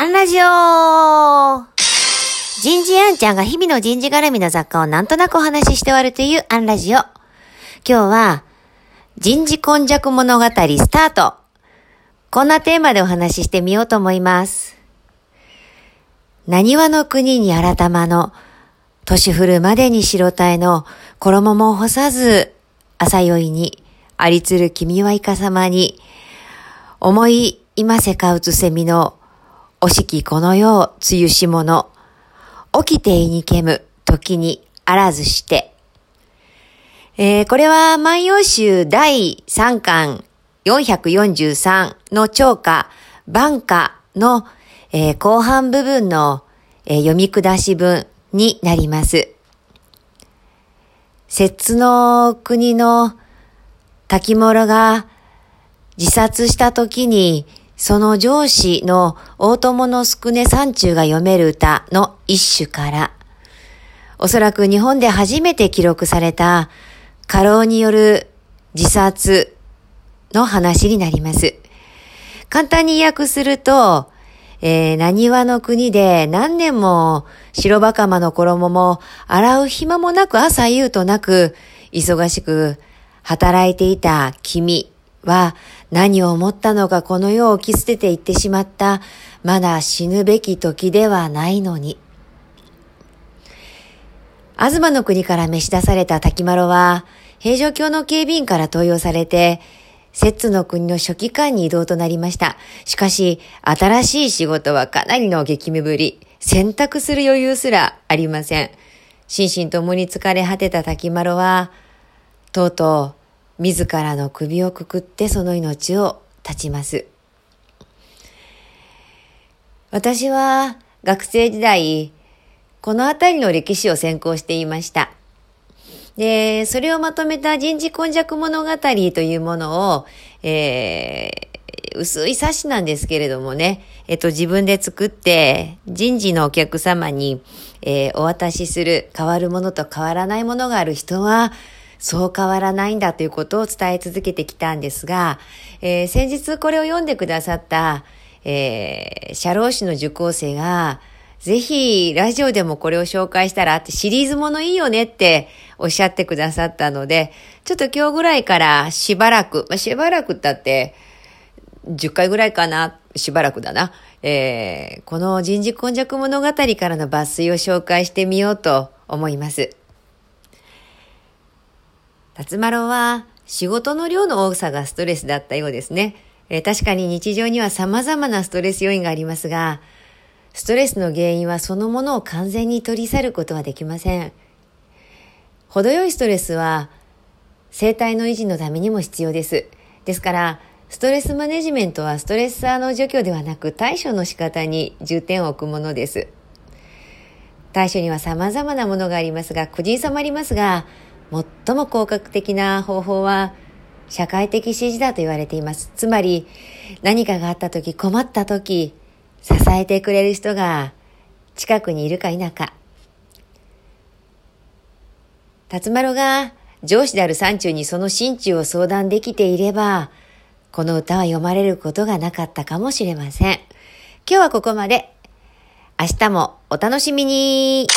アンラジオ人事アンちゃんが日々の人事絡みの雑貨をなんとなくお話しして終わるというアンラジオ。今日は、人事根弱物語スタート。こんなテーマでお話ししてみようと思います。何話の国に改まの、年降るまでに白体の衣も干さず、朝酔いに、ありつる君はいかさまに、思い今せかうつせみの、おしきこの世、つゆしもの、起きていにけむ、時にあらずして。えー、これは万葉集第3巻443の超歌、晩歌の、えー、後半部分の、えー、読み下し文になります。摂津の国の滝諸が自殺した時にその上司の大友の宿根山中が読める歌の一種から、おそらく日本で初めて記録された過労による自殺の話になります。簡単に訳すると、えー、何話の国で何年も白馬釜の衣も洗う暇もなく朝夕となく忙しく働いていた君は何を思ったのかこの世を着捨てていってしまった、まだ死ぬべき時ではないのに。東の国から召し出された滝丸は、平城京の警備員から登用されて、摂津の国の初期官に移動となりました。しかし、新しい仕事はかなりの激務ぶり。選択する余裕すらありません。心身ともに疲れ果てた滝丸は、とうとう自らの首をくくってその命を絶ちます。私は学生時代、この辺りの歴史を専攻していました。で、それをまとめた人事根弱物語というものを、えー、薄い冊子なんですけれどもね、えっと、自分で作って、人事のお客様に、えー、お渡しする変わるものと変わらないものがある人は、そう変わらないんだということを伝え続けてきたんですが、えー、先日これを読んでくださった、えー、社労士の受講生が、ぜひ、ラジオでもこれを紹介したらってシリーズものいいよねっておっしゃってくださったので、ちょっと今日ぐらいからしばらく、まあ、しばらくったって、10回ぐらいかな、しばらくだな。えー、この人事根弱物語からの抜粋を紹介してみようと思います。辰丸は仕事の量の多さがストレスだったようですね。えー、確かに日常には様々なストレス要因がありますが、ストレスの原因はそのものを完全に取り去ることはできません。程よいストレスは生体の維持のためにも必要です。ですから、ストレスマネジメントはストレッサーの除去ではなく対処の仕方に重点を置くものです。対処には様々なものがありますが、個人差もありますが、最も効果的な方法は社会的支持だと言われています。つまり何かがあった時、困った時、支えてくれる人が近くにいるか否か。辰丸が上司である山中にその心中を相談できていれば、この歌は読まれることがなかったかもしれません。今日はここまで。明日もお楽しみに